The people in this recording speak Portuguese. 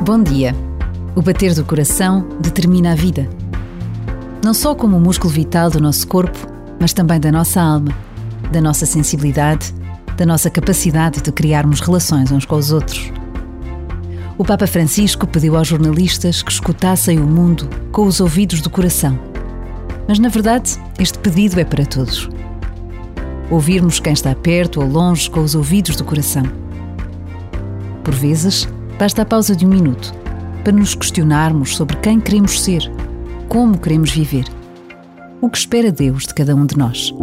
Bom dia. O bater do coração determina a vida. Não só como o músculo vital do nosso corpo, mas também da nossa alma, da nossa sensibilidade, da nossa capacidade de criarmos relações uns com os outros. O Papa Francisco pediu aos jornalistas que escutassem o mundo com os ouvidos do coração. Mas, na verdade, este pedido é para todos. Ouvirmos quem está perto ou longe com os ouvidos do coração. Por vezes, basta a pausa de um minuto para nos questionarmos sobre quem queremos ser, como queremos viver, o que espera Deus de cada um de nós.